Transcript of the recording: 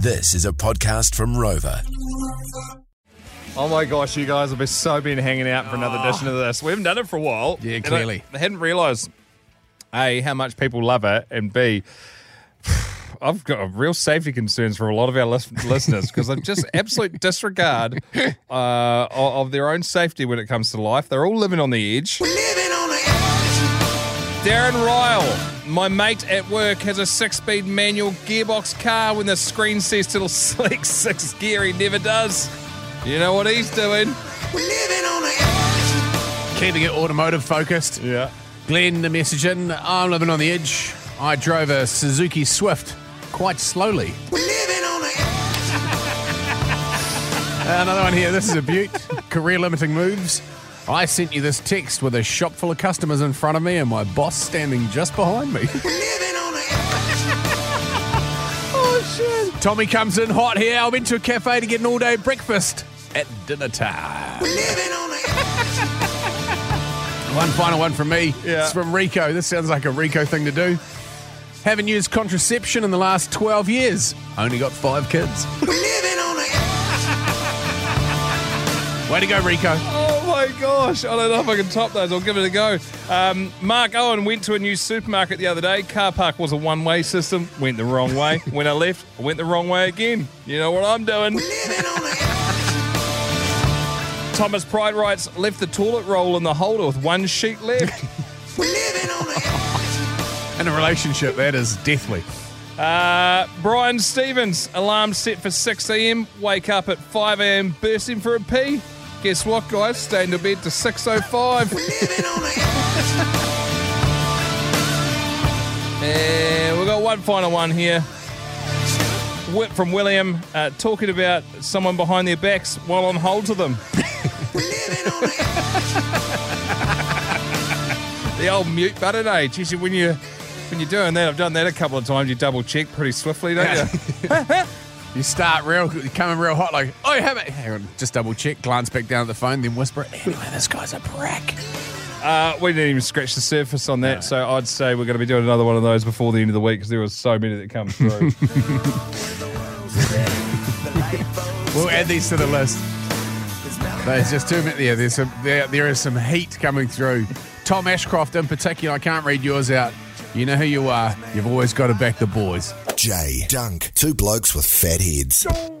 This is a podcast from Rova. Oh my gosh, you guys have been so been hanging out for another edition of this. We haven't done it for a while. Yeah, And I- clearly. I, hadn't realised A, how much people love it, and B, I've got real safety concerns for a lot of our lis- listeners because of just absolute disregard uh, of, of their own safety when it comes to life. They're all living on the edge. Darren Ryle, my mate at work, has a six-speed manual gearbox car. When the screen says to select six gear, he never does. You know what he's doing? We're living on the edge. Keeping it automotive focused. Yeah. Glenn, the message in. I'm living on the edge. I drove a Suzuki Swift quite slowly. Another one here. This is a beaut. Career limiting moves. I sent you this text with a shop full of customers in front of me and my boss standing just behind me. oh, shit. Tommy comes in hot here. I went to a cafe to get an all day breakfast at dinner time. One final one from me. Yeah. It's from Rico. This sounds like a Rico thing to do. Haven't used contraception in the last 12 years. Only got five kids. Way to go, Rico. Oh, Oh my gosh, I don't know if I can top those. I'll give it a go. Um, Mark Owen went to a new supermarket the other day. Car park was a one way system, went the wrong way. when I left, I went the wrong way again. You know what I'm doing. Thomas Pride writes, left the toilet roll in the holder with one sheet left. In a relationship, that is deathly. Uh, Brian Stevens, alarm set for 6 a.m. Wake up at 5 a.m. bursting for a pee. Guess what, guys? Stay in the bed to 6.05. and we've got one final one here. Whip from William uh, talking about someone behind their backs while on hold to them. the old mute button, eh? Geez, when you when you're doing that, I've done that a couple of times. You double check pretty swiftly, don't you? You start real, you come in real hot, like, oh, you have it. Hang on, just double check, glance back down at the phone, then whisper, anyway, this guy's a prick. Uh, we didn't even scratch the surface on that, so I'd say we're going to be doing another one of those before the end of the week because there was so many that come through. We'll add these to the list. There's just too many. Yeah, there's some, there, there is some heat coming through. Tom Ashcroft in particular, I can't read yours out. You know who you are. You've always got to back the boys. Dunk, two blokes with fat heads.